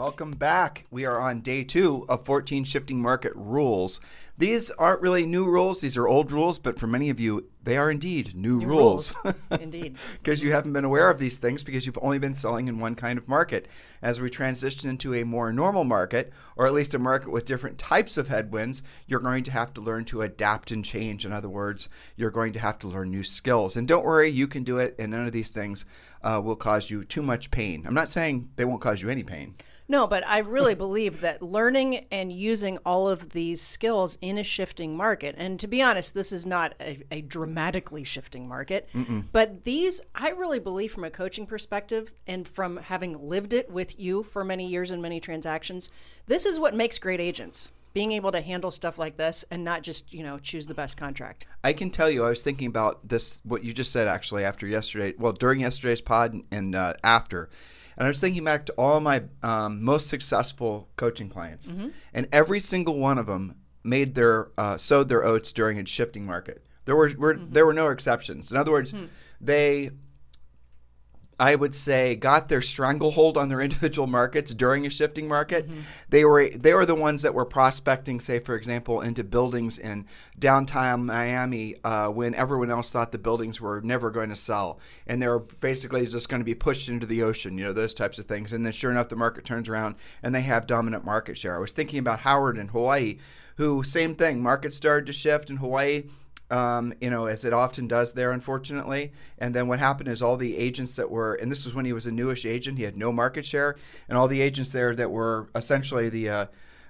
Welcome back. We are on day two of 14 shifting market rules. These aren't really new rules, these are old rules, but for many of you, they are indeed new, New rules. rules. Indeed. Because you haven't been aware of these things because you've only been selling in one kind of market. As we transition into a more normal market, or at least a market with different types of headwinds, you're going to have to learn to adapt and change. In other words, you're going to have to learn new skills. And don't worry, you can do it, and none of these things uh, will cause you too much pain. I'm not saying they won't cause you any pain. No, but I really believe that learning and using all of these skills in a shifting market, and to be honest, this is not a, a dramatically shifting market, but these, I really believe from a coaching perspective and from having lived it with you for many years and many transactions, this is what makes great agents. Being able to handle stuff like this and not just, you know, choose the best contract. I can tell you, I was thinking about this, what you just said actually after yesterday, well, during yesterday's pod and uh, after. And I was thinking back to all my um, most successful coaching clients. And every single one of them made their, uh, sowed their oats during a shifting market. There were, were there were no exceptions. In other words, they I would say got their stranglehold on their individual markets during a shifting market. They were they were the ones that were prospecting, say for example, into buildings in downtown Miami uh, when everyone else thought the buildings were never going to sell, and they were basically just going to be pushed into the ocean, you know, those types of things. And then sure enough, the market turns around and they have dominant market share. I was thinking about Howard in Hawaii, who same thing, market started to shift in Hawaii um, you know, as it often does there, unfortunately. And then what happened is all the agents that were, and this was when he was a newish agent, he had no market share, and all the agents there that were essentially the uh,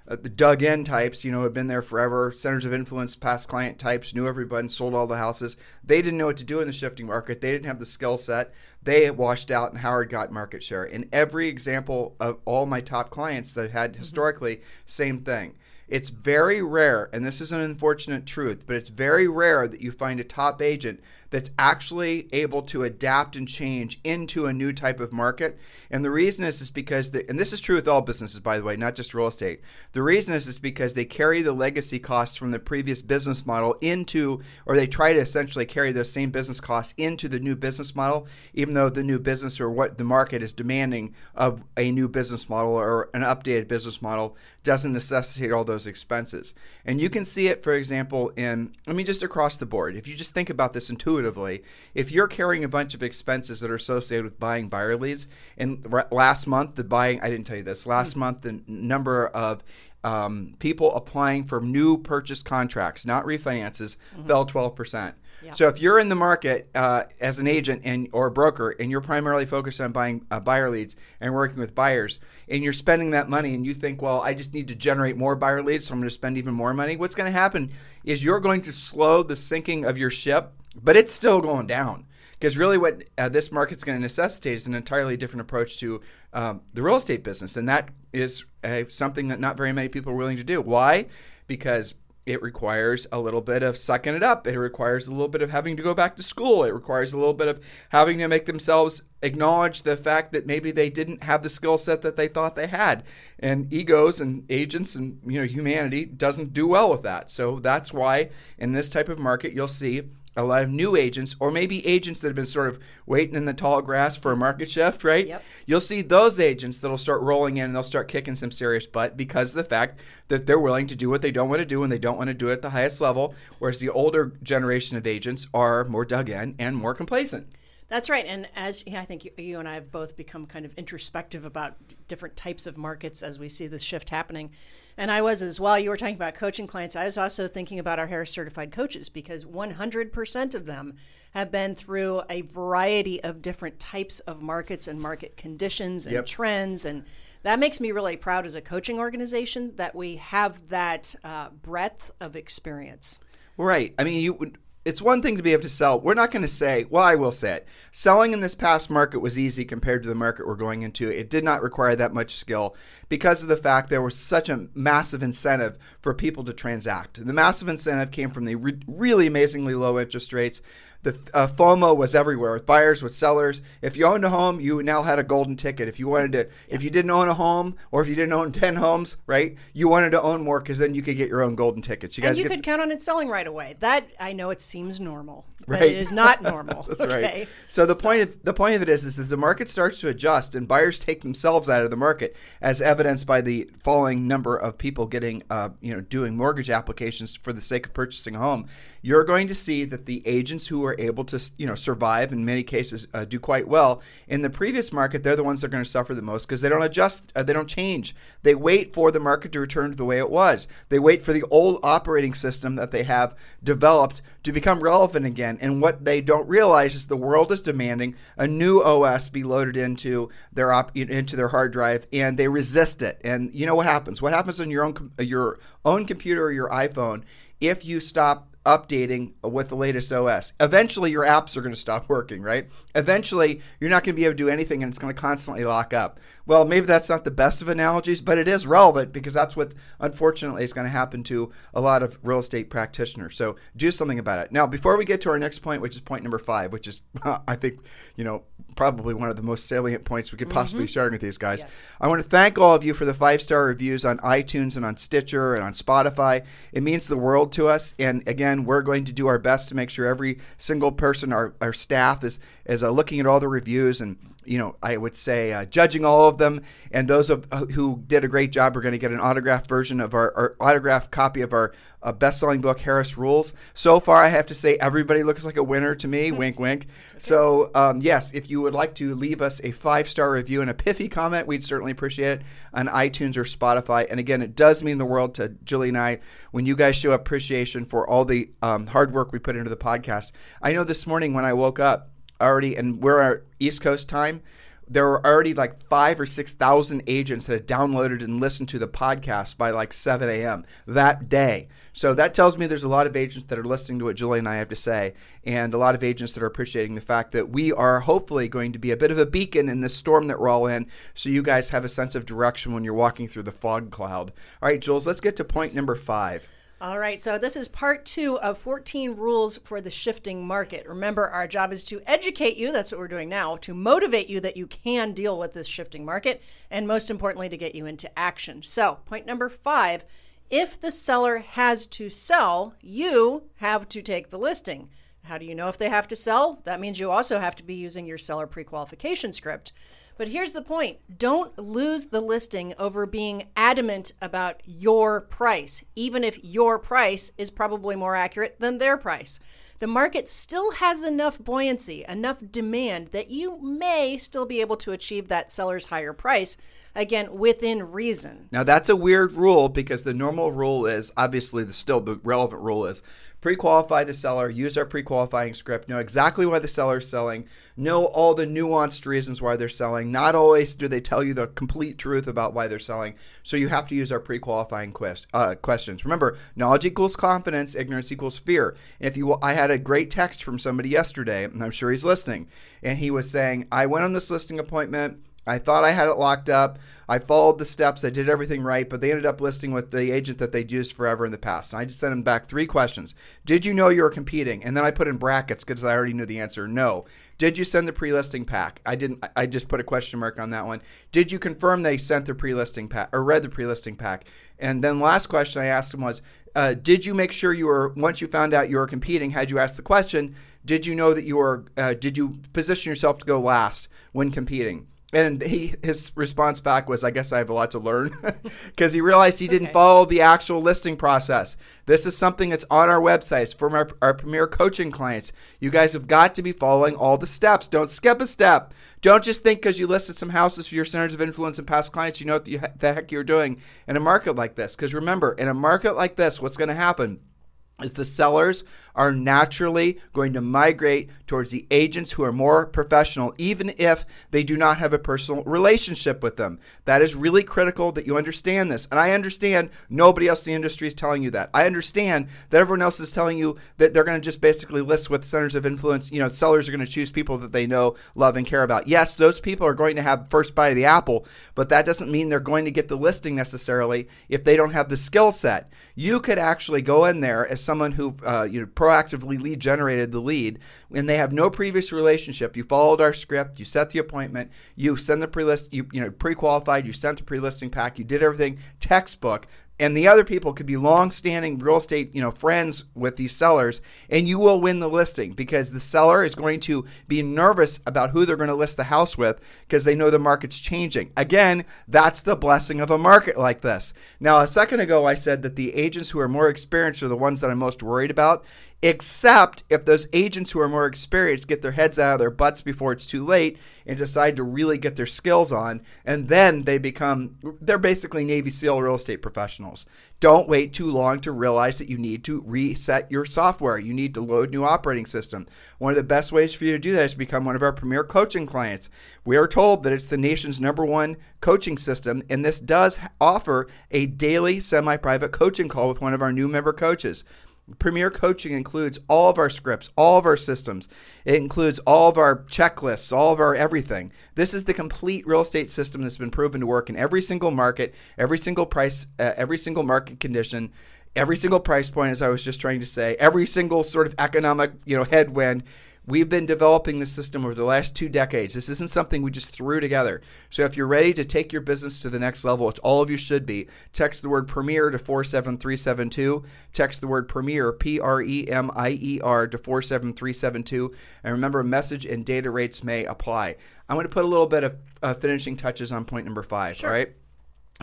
uh, the dug in types, you know, had been there forever, centers of influence, past client types, knew everybody, sold all the houses. They didn't know what to do in the shifting market. They didn't have the skill set. They washed out, and Howard got market share. In every example of all my top clients that had historically, same thing. It's very rare, and this is an unfortunate truth, but it's very rare that you find a top agent that's actually able to adapt and change into a new type of market. And the reason is, is because, the, and this is true with all businesses, by the way, not just real estate. The reason is, is because they carry the legacy costs from the previous business model into, or they try to essentially carry those same business costs into the new business model, even though the new business or what the market is demanding of a new business model or an updated business model doesn't necessitate all those expenses. And you can see it, for example, in, I mean, just across the board. If you just think about this intuitively, if you're carrying a bunch of expenses that are associated with buying buyer leads, and r- last month, the buying, I didn't tell you this, last month, the number of um, people applying for new purchase contracts, not refinances, fell 12%. So if you're in the market uh, as an agent and or a broker, and you're primarily focused on buying uh, buyer leads and working with buyers, and you're spending that money, and you think, well, I just need to generate more buyer leads, so I'm going to spend even more money. What's going to happen is you're going to slow the sinking of your ship, but it's still going down. Because really, what uh, this market's going to necessitate is an entirely different approach to um, the real estate business, and that is uh, something that not very many people are willing to do. Why? Because it requires a little bit of sucking it up. It requires a little bit of having to go back to school. It requires a little bit of having to make themselves acknowledge the fact that maybe they didn't have the skill set that they thought they had. And egos and agents and you know humanity doesn't do well with that. So that's why in this type of market you'll see a lot of new agents or maybe agents that have been sort of waiting in the tall grass for a market shift, right? Yep. You'll see those agents that'll start rolling in and they'll start kicking some serious butt because of the fact that they're willing to do what they don't want to do and they don't want to do it at the highest level, whereas the older generation of agents are more dug in and more complacent. That's right. And as yeah, I think you, you and I have both become kind of introspective about different types of markets as we see this shift happening. And I was as well. You were talking about coaching clients. I was also thinking about our Harris certified coaches because 100% of them have been through a variety of different types of markets and market conditions and Yep. trends. And that makes me really proud as a coaching organization that we have that uh, breadth of experience. Right. I mean, you would. It's one thing to be able to sell. We're not going to say, well, I will say it. Selling in this past market was easy compared to the market we're going into. It did not require that much skill because of the fact there was such a massive incentive for people to transact. The massive incentive came from the re- really amazingly low interest rates the uh, FOMO was everywhere with buyers, with sellers. If you owned a home, you now had a golden ticket. If you wanted to, yeah. if you didn't own a home, or if you didn't own ten homes, right, you wanted to own more because then you could get your own golden tickets. You guys, and you could count on it selling right away. That I know it seems normal, right? it is not normal. That's okay? right. So the so. point of the point of it is, is that the market starts to adjust and buyers take themselves out of the market, as evidenced by the falling number of people getting, uh, you know, doing mortgage applications for the sake of purchasing a home. You're going to see that the agents who are able to, you know, survive in many cases uh, do quite well. In the previous market, they're the ones that are going to suffer the most because they don't adjust, uh, they don't change. They wait for the market to return to the way it was. They wait for the old operating system that they have developed to become relevant again. And what they don't realize is the world is demanding a new OS be loaded into their op- into their hard drive, and they resist it. And you know what happens? What happens on your own your own computer or your iPhone if you stop updating with the latest OS. Eventually, your apps are going to stop working, right? Eventually, you're not going to be able to do anything and it's going to constantly lock up. Well, maybe that's not the best of analogies, but it is relevant because that's what, unfortunately, is going to happen to a lot of real estate practitioners. So do something about it. Now, before we get to our next point, which is point number five, which is, I think, you know, probably one of the most salient points we could possibly mm-hmm. be sharing with these guys. Yes. I want to thank all of you for the five star reviews on iTunes and on Stitcher and on Spotify. It means the world to us. And again, we're going to do our best to make sure every single person, our, our staff, is, is uh, looking at all the reviews and you know, I would say uh, judging all of them, and those of uh, who did a great job are going to get an autographed version of our, our autographed copy of our uh, best-selling book, Harris Rules. So far, I have to say everybody looks like a winner to me. wink, wink. Okay. So um, yes, if you would like to leave us a five-star review and a pithy comment, we'd certainly appreciate it on iTunes or Spotify. And again, it does mean the world to Julie and I when you guys show appreciation for all the um, hard work we put into the podcast. I know this morning when I woke up already, and we're our East Coast time. There were already like five or six thousand agents that had downloaded and listened to the podcast by like 7 a.m. that day. So that tells me there's a lot of agents that are listening to what Julie and I have to say, and a lot of agents that are appreciating the fact that we are hopefully going to be a bit of a beacon in this storm that we're all in, so you guys have a sense of direction when you're walking through the fog cloud. All right, Jules, let's get to point number five. All right, so this is part two of 14 rules for the shifting market. Remember, our job is to educate you, that's what we're doing now, to motivate you that you can deal with this shifting market, and most importantly, to get you into action. So, point number five if the seller has to sell, you have to take the listing. How do you know if they have to sell? That means you also have to be using your seller pre qualification script. But here's the point don't lose the listing over being adamant about your price, even if your price is probably more accurate than their price. The market still has enough buoyancy, enough demand that you may still be able to achieve that seller's higher price, again, within reason. Now, that's a weird rule because the normal rule is obviously the still the relevant rule is pre-qualify the seller, use our pre-qualifying script, know exactly why the seller is selling, know all the nuanced reasons why they're selling. Not always do they tell you the complete truth about why they're selling. So you have to use our pre-qualifying quest, uh, questions. Remember, knowledge equals confidence, ignorance equals fear. And if you, will, I had a great text from somebody yesterday, and I'm sure he's listening, and he was saying, I went on this listing appointment I thought I had it locked up. I followed the steps. I did everything right, but they ended up listing with the agent that they'd used forever in the past. And I just sent them back three questions. Did you know you were competing? And then I put in brackets because I already knew the answer. No. Did you send the pre-listing pack? I didn't. I just put a question mark on that one. Did you confirm they sent the pre-listing pack or read the pre-listing pack? And then last question I asked them was, uh, did you make sure you were once you found out you were competing? Had you asked the question, did you know that you were? Uh, did you position yourself to go last when competing? And he his response back was i guess i have a lot to learn. Because he realized he didn't okay. follow the actual listing process. This is something that's on our websites from our, our premier coaching clients. You guys have got to be following all the steps. Don't skip a step. Don't just think because you listed some houses for your centers of influence and past clients you know what the, the heck you're doing in a market like this. Because remember in a market like this what's going to happen is the sellers are naturally going to migrate towards the agents who are more professional, even if they do not have a personal relationship with them. That is really critical that you understand this. And I understand nobody else in the industry is telling you that. I understand that everyone else is telling you that they're going to just basically list with centers of influence. You know, sellers are going to choose people that they know, love, and care about. Yes, those people are going to have first bite of the apple, but that doesn't mean they're going to get the listing necessarily if they don't have the skill set. You could actually go in there as someone who, uh, you know, proactively lead generated the lead and they have no previous relationship. You followed our script, you set the appointment, you send the pre-list, you, you know, pre-qualified, you sent the pre-listing pack, you did everything textbook and the other people could be long-standing real estate you know friends with these sellers and you will win the listing because the seller is going to be nervous about who they're going to list the house with because they know the market's changing. Again that's the blessing of a market like this. Now a second ago i said that the agents who are more experienced are the ones that i'm most worried about except if those agents who are more experienced get their heads out of their butts before it's too late and decide to really get their skills on and then they become they're basically navy seal real estate professionals. Don't wait too long to realize that you need to reset your software. You need to load new operating system. One of the best ways for you to do that is to become one of our premier coaching clients. We are told that it's the nation's number one coaching system and this does offer a daily semi-private coaching call with one of our new member coaches Premier Coaching includes all of our scripts, all of our systems. It includes all of our checklists, all of our everything. This is the complete real estate system that's been proven to work in every single market, every single price, uh, every single market condition, every single price point as I was just trying to say, every single sort of economic, you know, headwind We've been developing this system over the last two decades. This isn't something we just threw together. So if you're ready to take your business to the next level, which all of you should be, text the word Premier to 47372. Text the word Premier, P R E M I E R, to 47372. And remember, message and data rates may apply. I'm going to put a little bit of uh, finishing touches on point number five. Sure. All right.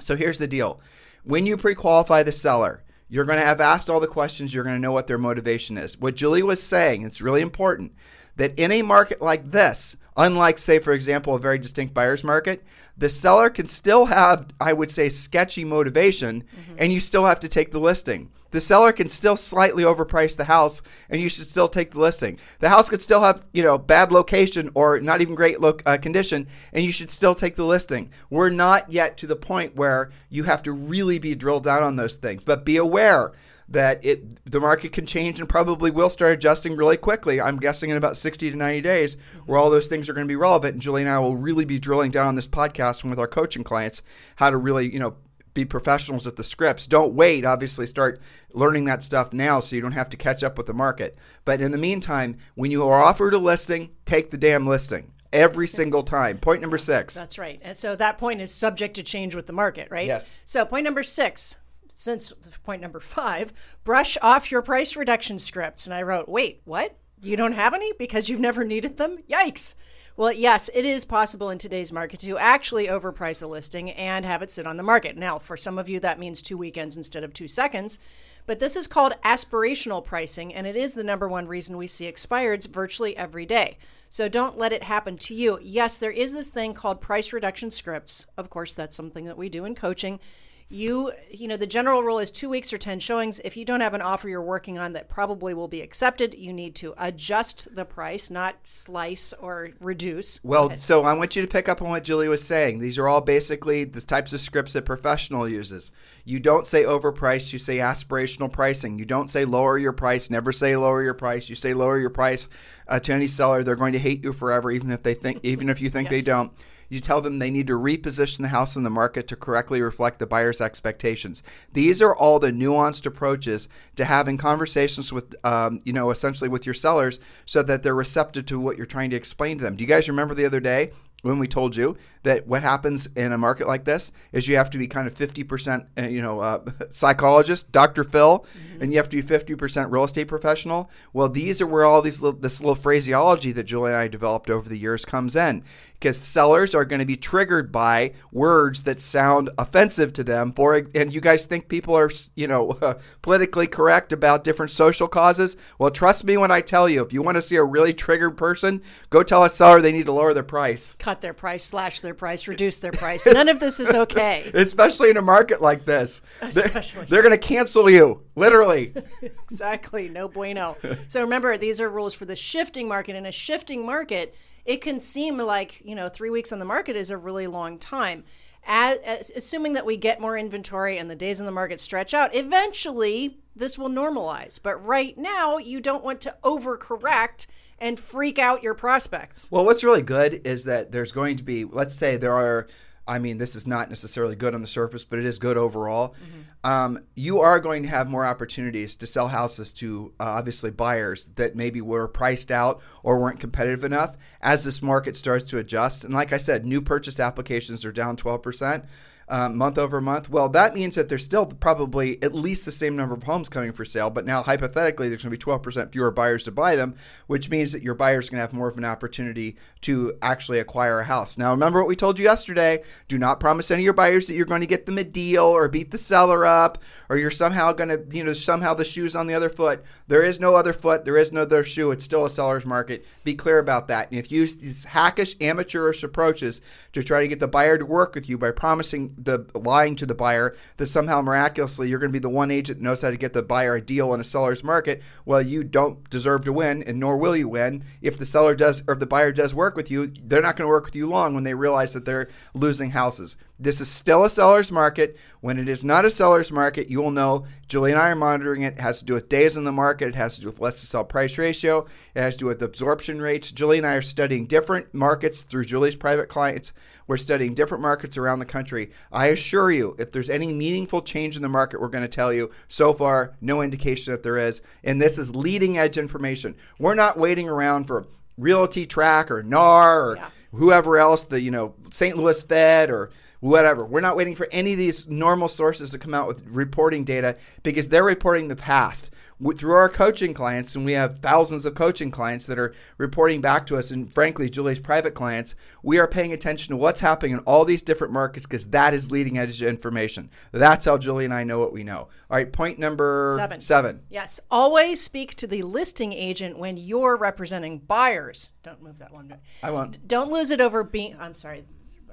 So here's the deal when you pre qualify the seller, you're going to have asked all the questions. You're going to know what their motivation is. What Julie was saying, it's really important that in a market like this, unlike, say, for example, a very distinct buyer's market, the seller can still have, I would say, sketchy motivation, mm-hmm. and you still have to take the listing. The seller can still slightly overprice the house, and you should still take the listing. The house could still have, you know, bad location or not even great look uh, condition, and you should still take the listing. We're not yet to the point where you have to really be drilled down on those things, but be aware that it the market can change and probably will start adjusting really quickly. I'm guessing in about 60 to 90 days, where all those things are going to be relevant. And Julie and I will really be drilling down on this podcast and with our coaching clients how to really, you know, be professionals at the scripts. Don't wait, obviously, start learning that stuff now so you don't have to catch up with the market. But in the meantime, when you are offered a listing, take the damn listing every single time. Point number six. That's right. And so that point is subject to change with the market, right? Yes. So point number six since point number five, brush off your price reduction scripts. And I wrote, wait, what? You don't have any because you've never needed them? Yikes. Well, yes, it is possible in today's market to actually overprice a listing and have it sit on the market. Now, for some of you, that means two weekends instead of two seconds. But this is called aspirational pricing, and it is the number one reason we see expireds virtually every day. So don't let it happen to you. Yes, there is this thing called price reduction scripts. Of course, that's something that we do in coaching you you know the general rule is two weeks or 10 showings. If you don't have an offer you're working on that probably will be accepted you need to adjust the price not slice or reduce. Well so i want you to pick up on what julie was saying. These are all basically the types of scripts that professional uses. You don't say overpriced you say aspirational pricing. You don't say lower your price never say lower your price. You say lower your price. Uh, to any seller they're going to hate you forever even if they think even if you think yes. they don't you tell them they need to reposition the house in the market to correctly reflect the buyer's expectations. These are all the nuanced approaches to having conversations with, um, you know, essentially with your sellers so that they're receptive to what you're trying to explain to them. Do you guys remember the other day when we told you that what happens in a market like this is you have to be kind of 50% uh, you know uh, psychologist dr phil mm-hmm. and you have to be 50% real estate professional well these are where all these little, this little phraseology that julie and i developed over the years comes in because sellers are going to be triggered by words that sound offensive to them. For and you guys think people are, you know, politically correct about different social causes? Well, trust me when I tell you, if you want to see a really triggered person, go tell a seller they need to lower their price. Cut their price, slash their price, reduce their price. None of this is okay. Especially in a market like this. Especially. They're, they're going to cancel you, literally. exactly. No bueno. So remember, these are rules for the shifting market. In a shifting market, it can seem like, you know, three weeks on the market is a really long time. As, as, assuming that we get more inventory and the days in the market stretch out, eventually this will normalize. But right now, you don't want to overcorrect and freak out your prospects. Well, what's really good is that there's going to be, let's say there are I mean, this is not necessarily good on the surface, but it is good overall. Mm-hmm. Um, you are going to have more opportunities to sell houses to uh, obviously buyers that maybe were priced out or weren't competitive enough as this market starts to adjust. And like I said, new purchase applications are down 12% um, month over month, well, that means that there's still probably at least the same number of homes coming for sale. But now, hypothetically, there's going to be 12% fewer buyers to buy them, which means that your buyers going to have more of an opportunity to actually acquire a house. Now, remember what we told you yesterday do not promise any of your buyers that you're going to get them a deal or beat the seller up or you're somehow going to, you know, somehow the shoe's on the other foot. There is no other foot, there is no other shoe. It's still a seller's market. Be clear about that. And if you use these hackish, amateurish approaches to try to get the buyer to work with you by promising the lying to the buyer that somehow miraculously you're going to be the one agent that knows how to get the buyer a deal in a seller's market. Well, you don't deserve to win, and nor will you win if the seller does or if the buyer does work with you. They're not going to work with you long when they realize that they're losing houses. This is still a seller's market. When it is not a seller's market, you will know. Julie and I are monitoring it. It has to do with days in the market. It has to do with list to sell price ratio. It has to do with absorption rates. Julie and I are studying different markets through Julie's private clients. We're studying different markets around the country. I assure you, if there's any meaningful change in the market, we're going to tell you. So far, no indication that there is. And this is leading edge information. We're not waiting around for RealtyTrac or NAR or yeah. whoever else, the you know St. Louis Fed or whatever. We're not waiting for any of these normal sources to come out with reporting data because they're reporting the past. Through our coaching clients, and we have thousands of coaching clients that are reporting back to us, and frankly, Julie's private clients, we are paying attention to what's happening in all these different markets because that is leading edge information. That's how Julie and I know what we know. All right, point number seven. seven. Yes, always speak to the listing agent when you're representing buyers. Don't move that one. I won't. Don't lose it over being. I'm sorry.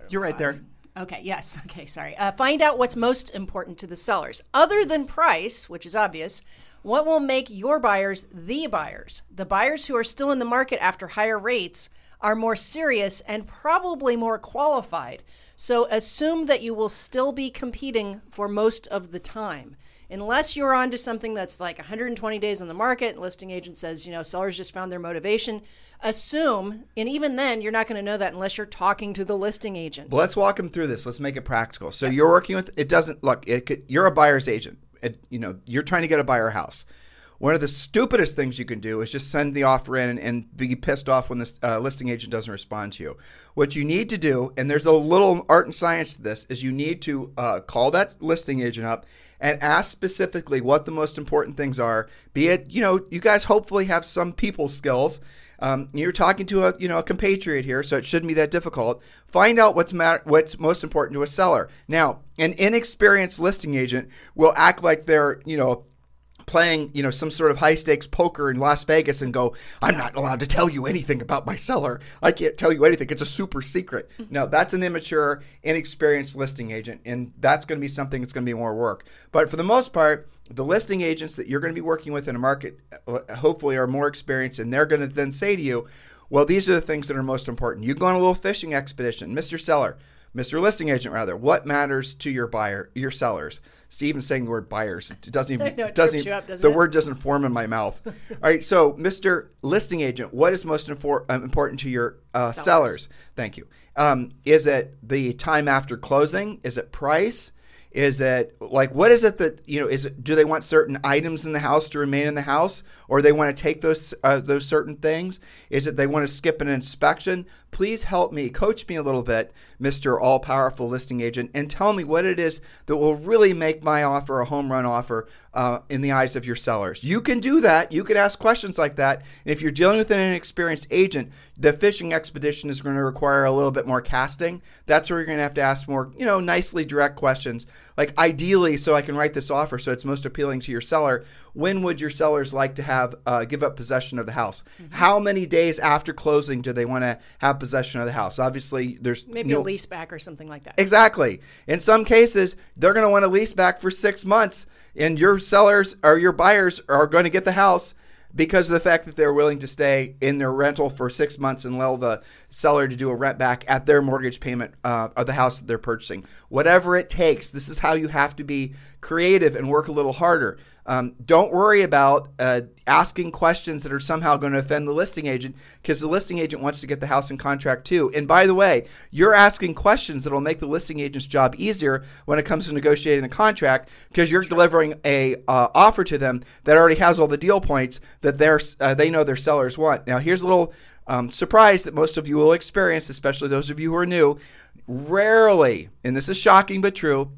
You're right there. Okay, yes. Okay, sorry. Uh, find out what's most important to the sellers. Other than price, which is obvious, what will make your buyers the buyers? The buyers who are still in the market after higher rates are more serious and probably more qualified. So assume that you will still be competing for most of the time unless you're onto something that's like 120 days on the market, listing agent says, you know, sellers just found their motivation, assume, and even then, you're not going to know that unless you're talking to the listing agent. Well, let's walk them through this. Let's make it practical. So you're working with, it doesn't, look, it could, you're a buyer's agent. It, you know, you're trying to get a buyer house. One of the stupidest things you can do is just send the offer in and, and be pissed off when the uh, listing agent doesn't respond to you. What you need to do, and there's a little art and science to this, is you need to uh, call that listing agent up and ask specifically what the most important things are. Be it, you know, you guys hopefully have some people skills. Um, you're talking to a you know a compatriot here, so it shouldn't be that difficult. Find out what's mat- what's most important to a seller. Now, an inexperienced listing agent will act like they're you know playing, you know, some sort of high stakes poker in Las Vegas and go, I'm not allowed to tell you anything about my seller. I can't tell you anything. It's a super secret. Mm-hmm. No, that's an immature, inexperienced listing agent, and that's going to be something that's going to be more work. But for the most part, the listing agents that you're going to be working with in a market uh, hopefully are more experienced, and they're going to then say to you, well, these are the things that are most important. You go on a little fishing expedition, Mr. Seller, Mr. Listing Agent, rather. What matters to your buyer, your sellers? See, even saying the word buyers, it doesn't even know, doesn't, even, up, doesn't the it? word doesn't form in my mouth. All right, so Mr. Listing Agent, what is most infor- uh, important to your uh, sellers. sellers. Thank you. Um, is it the time after closing? Is it price? Is it like what is it that you know? Is it do they want certain items in the house to remain in the house, or they want to take those uh, those certain things? Is it they want to skip an inspection? Please help me, coach me a little bit, Mister All Powerful Listing Agent, and tell me what it is that will really make my offer a home run offer uh, in the eyes of your sellers. You can do that. You can ask questions like that. And if you're dealing with an inexperienced agent, the fishing expedition is going to require a little bit more casting. That's where you're going to have to ask more, you know, nicely direct questions. Like ideally, so I can write this offer so it's most appealing to your seller when would your sellers like to have uh, give up possession of the house? Mm-hmm. How many days after closing do they want to have possession of the house? Obviously, there's maybe a lease back or something like that. Exactly. In some cases, they're going to want to lease back for six months, and your sellers or your buyers are going to get the house because of the fact that they're willing to stay in their rental for six months and allow the seller to do a rent back at their mortgage payment uh, of the house that they're purchasing. Whatever it takes, this is how you have to be creative and work a little harder. Um, don't worry about uh, asking questions that are somehow going to offend the listing agent because the listing agent wants to get the house in contract too. And by the way, you're asking questions that will make the listing agent's job easier when it comes to negotiating the contract because you're delivering a uh, offer to them that already has all the deal points that they're, uh, they know their sellers want. Now, here's a little um, surprise that most of you will experience, especially those of you who are new. Rarely, and this is shocking but true,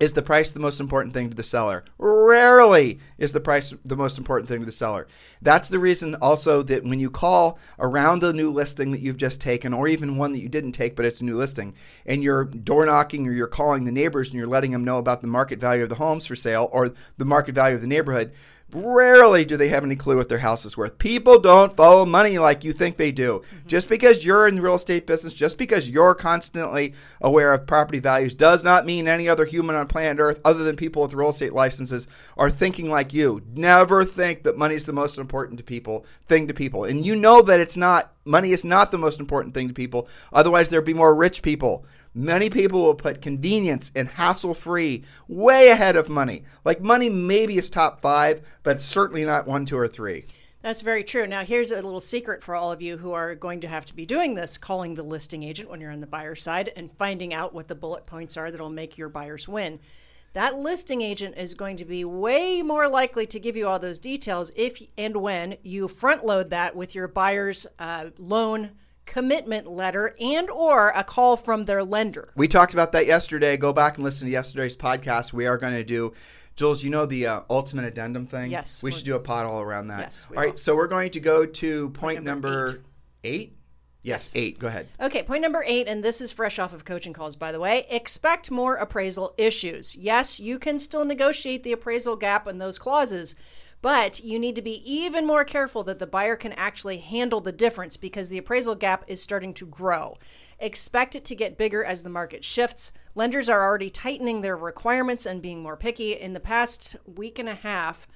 is the price the most important thing to the seller? Rarely is the price the most important thing to the seller. That's the reason also that when you call around a new listing that you've just taken, or even one that you didn't take but it's a new listing, and you're door knocking or you're calling the neighbors and you're letting them know about the market value of the homes for sale or the market value of the neighborhood, Rarely do they have any clue what their house is worth. People don't follow money like you think they do. Mm-hmm. Just because you're in the real estate business, just because you're constantly aware of property values, does not mean any other human on planet Earth, other than people with real estate licenses, are thinking like you. Never think that money is the most important to people thing to people, and you know that it's not. Money is not the most important thing to people. Otherwise, there'd be more rich people. Many people will put convenience and hassle free way ahead of money. Like money maybe is top five, but certainly not one, two, or three. That's very true. Now, here's a little secret for all of you who are going to have to be doing this calling the listing agent when you're on the buyer side and finding out what the bullet points are that'll make your buyers win. That listing agent is going to be way more likely to give you all those details if and when you front load that with your buyer's uh, loan commitment letter and or a call from their lender. We talked about that yesterday. Go back and listen to yesterday's podcast. We are going to do Jules, you know the uh, ultimate addendum thing? Yes. We should do a pod all around that. Yes. all right. Will. So we're going to go to point, point number, number eight. eight? Yes, eight. Go ahead. Okay, point number eight, and this is fresh off of coaching calls, by the way. Expect more appraisal issues. Yes, you can still negotiate the appraisal gap in those clauses, but you need to be even more careful that the buyer can actually handle the difference because the appraisal gap is starting to grow. Expect it to get bigger as the market shifts. Lenders are already tightening their requirements and being more picky. In the past week and a half,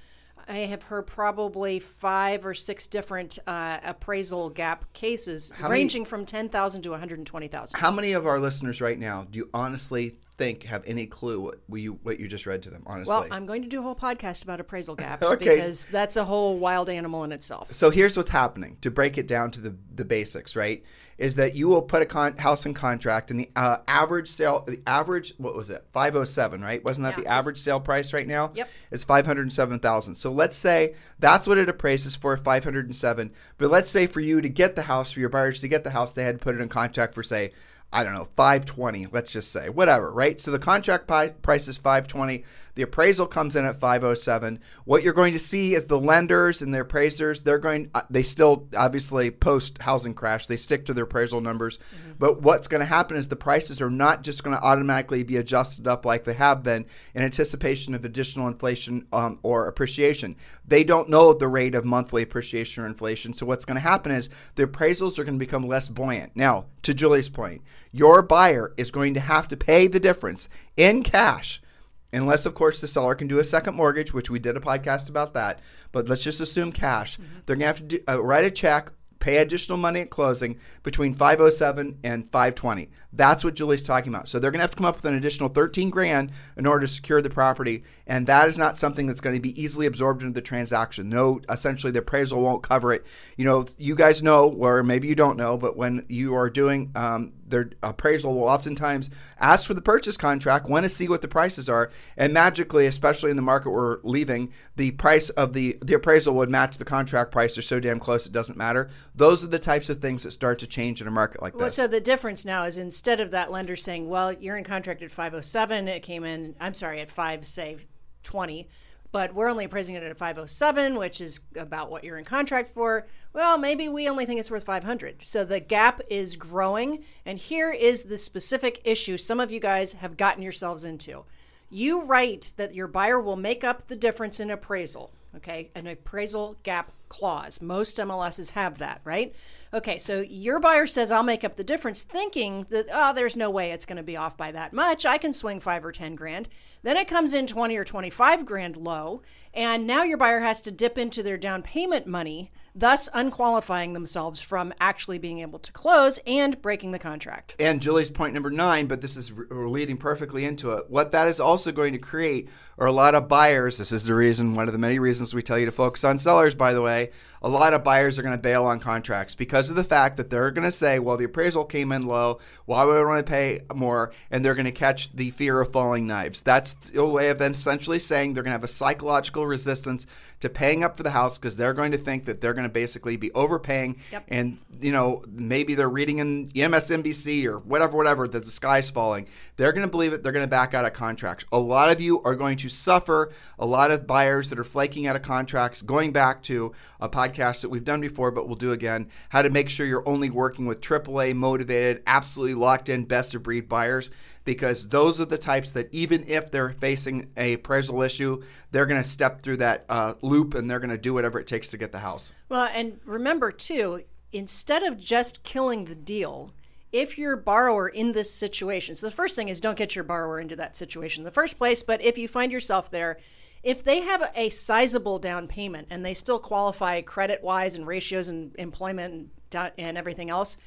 I have heard probably five or six different uh, appraisal gap cases, how ranging many, from ten thousand to one hundred twenty thousand. How many of our listeners right now do you honestly think have any clue what you what you just read to them. Honestly, well, I'm going to do a whole podcast about appraisal gaps okay. because that's a whole wild animal in itself. So here's what's happening to break it down to the the basics. Right, is that you will put a con- house in contract and the uh, average sale, the average what was it, 507, right? Wasn't that yeah, the average sale price right now? Yep, is 507,000. So let's say that's what it appraises for, 507. But let's say for you to get the house, for your buyers to get the house, they had to put it in contract for say I don't know, 520, let's just say, whatever, right? So the contract price is 520. The appraisal comes in at 507. What you're going to see is the lenders and the appraisers, they're going uh, they still obviously post housing crash. They stick to their appraisal numbers. Mm-hmm. But what's going to happen is the prices are not just going to automatically be adjusted up like they have been in anticipation of additional inflation um, or appreciation. They don't know the rate of monthly appreciation or inflation. So what's going to happen is the appraisals are going to become less buoyant. Now, to Julie's point, your buyer is going to have to pay the difference in cash unless of course the seller can do a second mortgage which we did a podcast about that but let's just assume cash mm-hmm. they're going to have to do, uh, write a check pay additional money at closing between 507 and 520. That's what Julie's talking about. So they're going to have to come up with an additional 13 grand in order to secure the property, and that is not something that's going to be easily absorbed into the transaction. No, essentially the appraisal won't cover it. You know, you guys know, or maybe you don't know, but when you are doing um, their appraisal will oftentimes ask for the purchase contract, want to see what the prices are, and magically, especially in the market we're leaving, the price of the the appraisal would match the contract price. They're so damn close it doesn't matter. Those are the types of things that start to change in a market like Well, this. so the difference now is instead of that lender saying, "Well, you're in contract at 507, it came in, I'm sorry, at 5 say 20, but we're only appraising it at 507, which is about what you're in contract for." Well, maybe we only think it's worth 500. So the gap is growing, and here is the specific issue some of you guys have gotten yourselves into. You write that your buyer will make up the difference in appraisal, okay? An appraisal gap clause. Most MLSs have that, right? Okay, so your buyer says, I'll make up the difference, thinking that, oh, there's no way it's going to be off by that much. I can swing five or 10 grand. Then it comes in 20 or 25 grand low, and now your buyer has to dip into their down payment money, thus unqualifying themselves from actually being able to close and breaking the contract. and Julie's point number nine, but this is leading perfectly into it. What that is also going to create are a lot of buyers. This is the reason, one of the many reasons we tell you to focus on sellers, by the way. A lot of buyers are going to bail on contracts because of the fact that they're going to say, well, the appraisal came in low. Why would I want to pay more? And they're going to catch the fear of falling knives. That's a way of essentially saying they're going to have a psychological resistance to paying up for the house because they're going to think that they're going to basically be overpaying. Yep. and you know maybe they're reading in MSNBC or whatever whatever that the sky's falling. They're going to believe it. They're going to back out of contracts. A lot of you are going to suffer. A lot of buyers that are flaking out of contracts going back to a podcast that we've done before but we'll do again how to make sure you're only working with AAA motivated absolutely locked in best of breed buyers because those are the types that even if they're facing a appraisal issue they're going to step through that uh, loop and they're going to do whatever it takes to get the house. Well, and remember too, instead of just killing the deal, if your borrower in this situation, so the first thing is don't get your borrower into that situation in the first place, but if you find yourself there, if they have a sizable down payment and they still qualify credit wise and ratios and employment and, and everything else,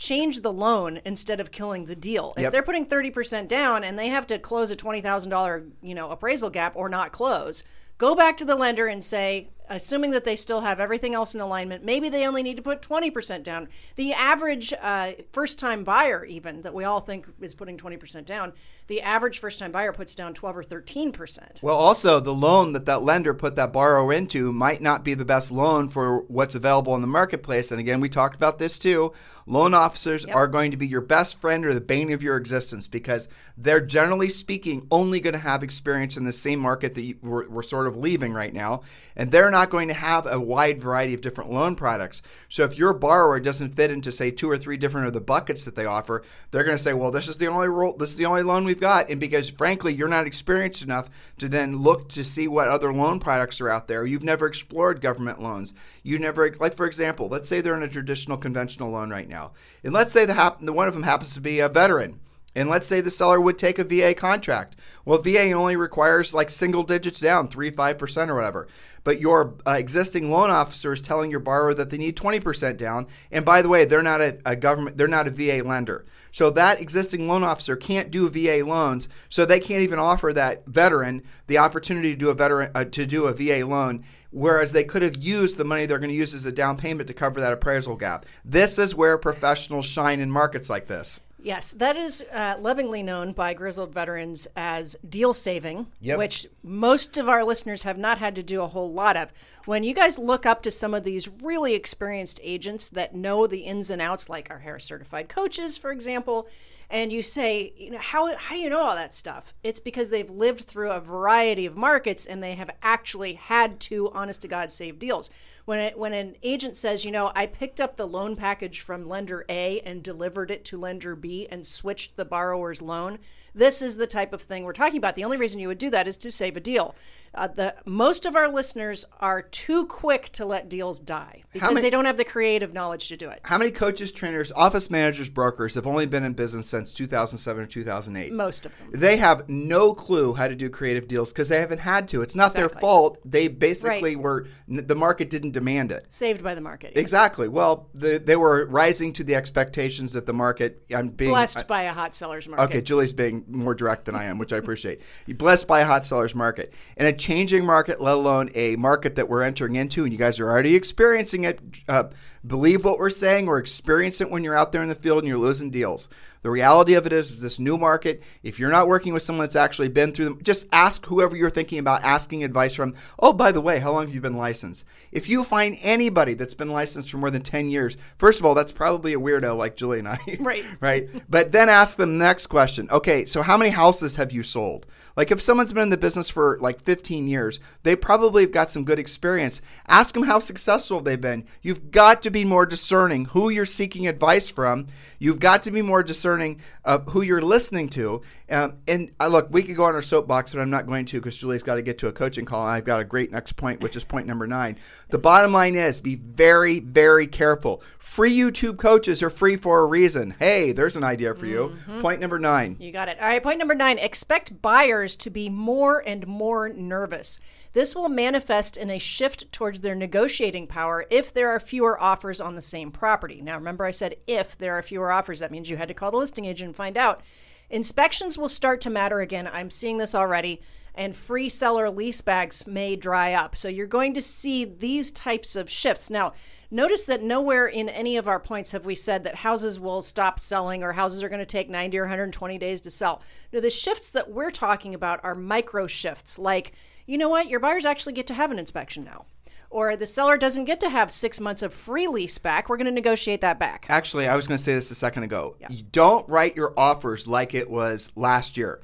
change the loan instead of killing the deal. If Yep. they're putting 30% down and they have to close a $20,000, you know, appraisal gap or not close, go back to the lender and say, assuming that they still have everything else in alignment, maybe they only need to put 20% down. The average uh, first time buyer, even that we all think is putting 20% down, the average first time buyer puts down 12 or 13%. Well, also the loan that that lender put that borrower into might not be the best loan for what's available in the marketplace. And again, we talked about this too. Loan officers are going to be your best friend or the bane of your existence because they're generally speaking only going to have experience in the same market that you, we're, we're sort of leaving right now, and they're not going to have a wide variety of different loan products. So if your borrower doesn't fit into say two or three different of the buckets that they offer, they're going to say, "Well, this is the only role, this is the only loan we've got," and because frankly you're not experienced enough to then look to see what other loan products are out there. You've never explored government loans. You never, like for example, let's say they're in a traditional conventional loan right now, and let's say the, hap- the one of them happens to be a veteran. And let's say the seller would take a VA contract. Well, VA only requires like single digits down, 3 5% or whatever. But your uh, existing loan officer is telling your borrower that they need 20% down. And by the way, they're not a, a government, they're not a VA lender. So that existing loan officer can't do VA loans. So they can't even offer that veteran the opportunity to do a veteran uh, to do a VA loan. Whereas they could have used the money they're going to use as a down payment to cover that appraisal gap. This is where professionals shine in markets like this. Yes, that is uh, lovingly known by grizzled veterans as deal saving, Yep. which most of our listeners have not had to do a whole lot of. When you guys look up to some of these really experienced agents that know the ins and outs, like our Harris certified coaches, for example, and you say, you know, how, how do you know all that stuff? It's because they've lived through a variety of markets and they have actually had to, honest to God, save deals. When, it, when an agent says, you know, I picked up the loan package from lender A and delivered it to lender B and switched the borrower's loan, this is the type of thing we're talking about. The only reason you would do that is to save a deal. Uh, the most of our listeners are too quick to let deals die because many- they don't have the creative knowledge to do it. How many coaches, trainers, office managers, brokers have only been in business since 2007 or 2008? Most of them. They have no clue how to do creative deals because they haven't had to. It's not their fault. They basically Right. were, the market didn't demand it. Saved by the market. Exactly. Well, the, they were rising to the expectations that the market, I'm being Blessed by a hot seller's market. Okay, Julie's being more direct than I am, which I appreciate. You're blessed by a hot seller's market. In a changing market, let alone a market that we're entering into, and you guys are already experiencing it. Uh, believe what we're saying or experience it when you're out there in the field and you're losing deals. The reality of it is, is this new market. If you're not working with someone that's actually been through them, just ask whoever you're thinking about asking advice from. Oh, by the way, how long have you been licensed? If you find anybody that's been licensed for more than 10 years, first of all, that's probably a weirdo like Julie and I. Right. right. But then ask them the next question. Okay, so how many houses have you sold? Like if someone's been in the business for like 15 years, they probably have got some good experience. Ask them how successful they've been. You've got to be more discerning who you're seeking advice from. You've got to be more discerning of who you're listening to. Um, and uh, look, we could go on our soapbox, but I'm not going to because Julie's got to get to a coaching call. And I've got a great next point, which is point number nine. The bottom line is be very, very careful. Free YouTube coaches are free for a reason. Hey, there's an idea for you. Point number nine. You got it. All right, point number nine expect buyers to be more and more nervous. This will manifest in a shift towards their negotiating power if there are fewer offers on the same property. Now, remember, I said if there are fewer offers, that means you had to call the listing agent and find out. Inspections will start to matter again. I'm seeing this already, and free seller lease backs may dry up. So you're going to see these types of shifts. Now, notice that nowhere in any of our points have we said that houses will stop selling or houses are going to take 90 or 120 days to sell. No, the shifts that we're talking about are micro shifts, like, you know what, your buyers actually get to have an inspection now. Or the seller doesn't get to have six months of free lease back. We're going to negotiate that back. Actually, I was going to say this a second ago. You don't write your offers like it was last year.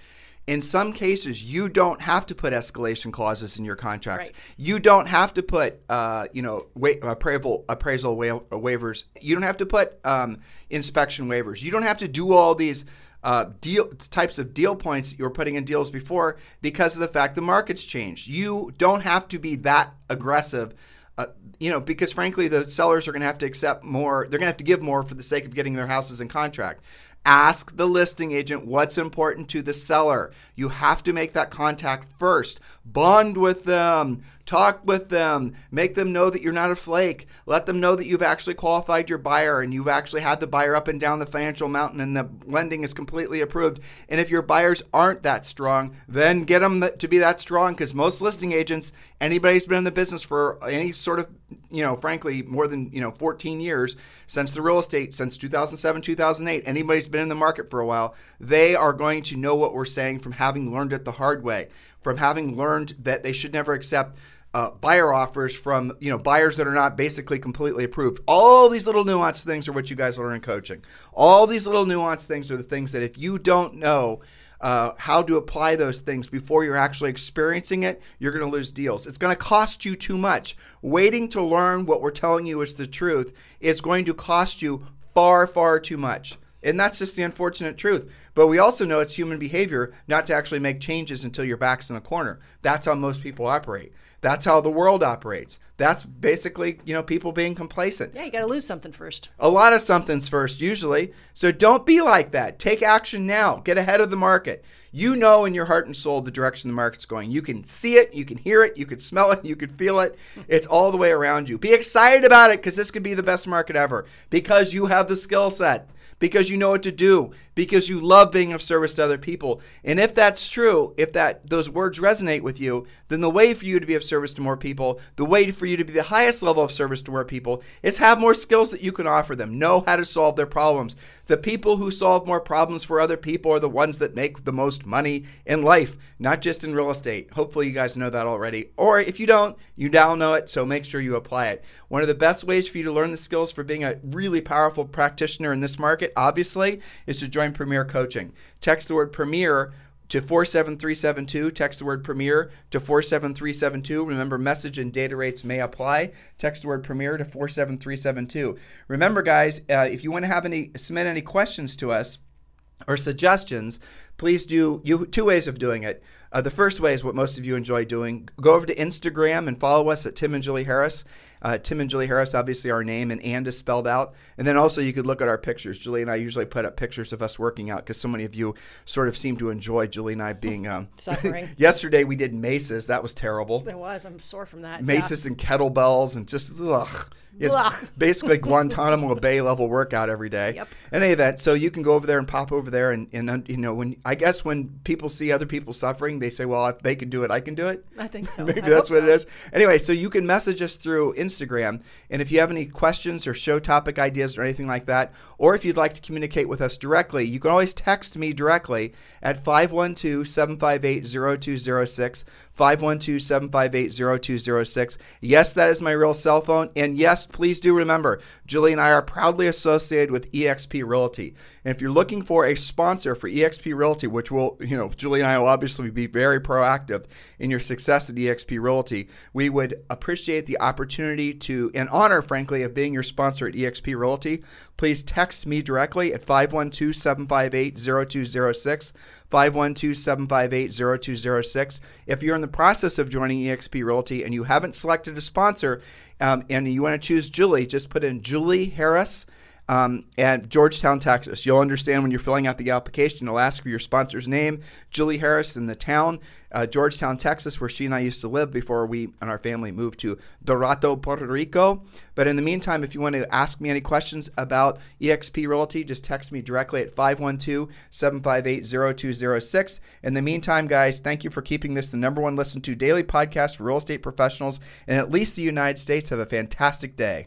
In some cases, you don't have to put escalation clauses in your contracts. Right. You don't have to put, uh, you know, wa- appraisal appraisal wa- waivers. You don't have to put um, inspection waivers. You don't have to do all these uh, deal types of deal points you were putting in deals before because of the fact the market's changed. You don't have to be that aggressive. Uh, you know, because frankly, the sellers are going to have to accept more. They're going to have to give more for the sake of getting their houses in contract. Ask the listing agent what's important to the seller. You have to make that contact first. Bond with them. Talk with them. Make them know that you're not a flake. Let them know that you've actually qualified your buyer and you've actually had the buyer up and down the financial mountain and the lending is completely approved. And if your buyers aren't that strong, then get them to be that strong because most listing agents, anybody who's been in the business for any sort of, you know, frankly, more than, you know, 14 years since the real estate, since 2007, 2008, anybody's been in the market for a while, they are going to know what we're saying from having learned it the hard way, from having learned that they should never accept uh, buyer offers from you know buyers that are not basically completely approved. All these little nuanced things are what you guys learn in coaching. All these little nuanced things are the things that if you don't know uh, how to apply those things before you're actually experiencing it, you're going to lose deals. It's going to cost you too much. Waiting to learn what we're telling you is the truth is going to cost you far, far too much. And that's just the unfortunate truth. But we also know it's human behavior not to actually make changes until your back's in a corner. That's how most people operate. That's how the world operates. That's basically, you know, people being complacent. Yeah, you got to lose something first. A lot of something's first, usually. So don't be like that. Take action now. Get ahead of the market. You know in your heart and soul the direction the market's going. You can see it, you can hear it, you can smell it, you can feel it. It's all the way around you. Be excited about it because this could be the best market ever because you have the skill set because you know what to do, because you love being of service to other people. And if that's true, if that those words resonate with you, then the way for you to be of service to more people, the way for you to be the highest level of service to more people is have more skills that you can offer them. Know how to solve their problems. The people who solve more problems for other people are the ones that make the most money in life, not just in real estate. Hopefully you guys know that already. Or if you don't, you now know it, so make sure you apply it. One of the best ways for you to learn the skills for being a really powerful practitioner in this market, obviously, is to join Premier Coaching. Text the word Premier to 47372. Text the word premiere to 47372. Remember, message and data rates may apply. Text the word premiere to 47372. Remember, guys, uh, if you want to have any submit any questions to us or suggestions, please do you two ways of doing it. Uh, the first way is what most of you enjoy doing. Go over to Instagram and follow us at Tim and Julie Harris. Uh, Tim and Julie Harris, obviously our name, and and is spelled out. And then also you could look at our pictures. Julie and I usually put up pictures of us working out because so many of you sort of seem to enjoy Julie and I being. Um, Suffering. yesterday we did maces. That was terrible. It was. I'm sore from that. Maces and kettlebells and just ugh. It's Ugh. basically Guantanamo Bay level workout every day. Yep. In any event, so you can go over there and pop over there, and, and you know, when I guess when people see other people suffering, they say, "Well, if they can do it, I can do it." I think so. Maybe I that's what it so. is. Anyway, so you can message us through Instagram, and if you have any questions or show topic ideas or anything like that, or if you'd like to communicate with us directly, you can always text me directly at 512-758-0206, 512-758-0206. Yes, that is my real cell phone, and yes, please do remember, Julie and I are proudly associated with eXp Realty. And if you're looking for a sponsor for eXp Realty, which will, you know, Julie and I will obviously be very proactive in your success at eXp Realty, we would appreciate the opportunity to, and honor, frankly, of being your sponsor at eXp Realty. Please text me directly at 512 758 0206. 512 758 0206. If you're in the process of joining eXp Realty and you haven't selected a sponsor um, and you want to choose Julie, just put in Julie Harris um, at Georgetown, Texas. You'll understand when you're filling out the application, it'll ask for your sponsor's name, Julie Harris, in the town, uh, Georgetown, Texas, where she and I used to live before we and our family moved to Dorado, Puerto Rico. But in the meantime, if you want to ask me any questions about eXp Realty, just text me directly at 512 758 0206. In the meantime, guys, thank you for keeping this the number one listened to daily podcast for real estate professionals in at least the United States. Have a fantastic day.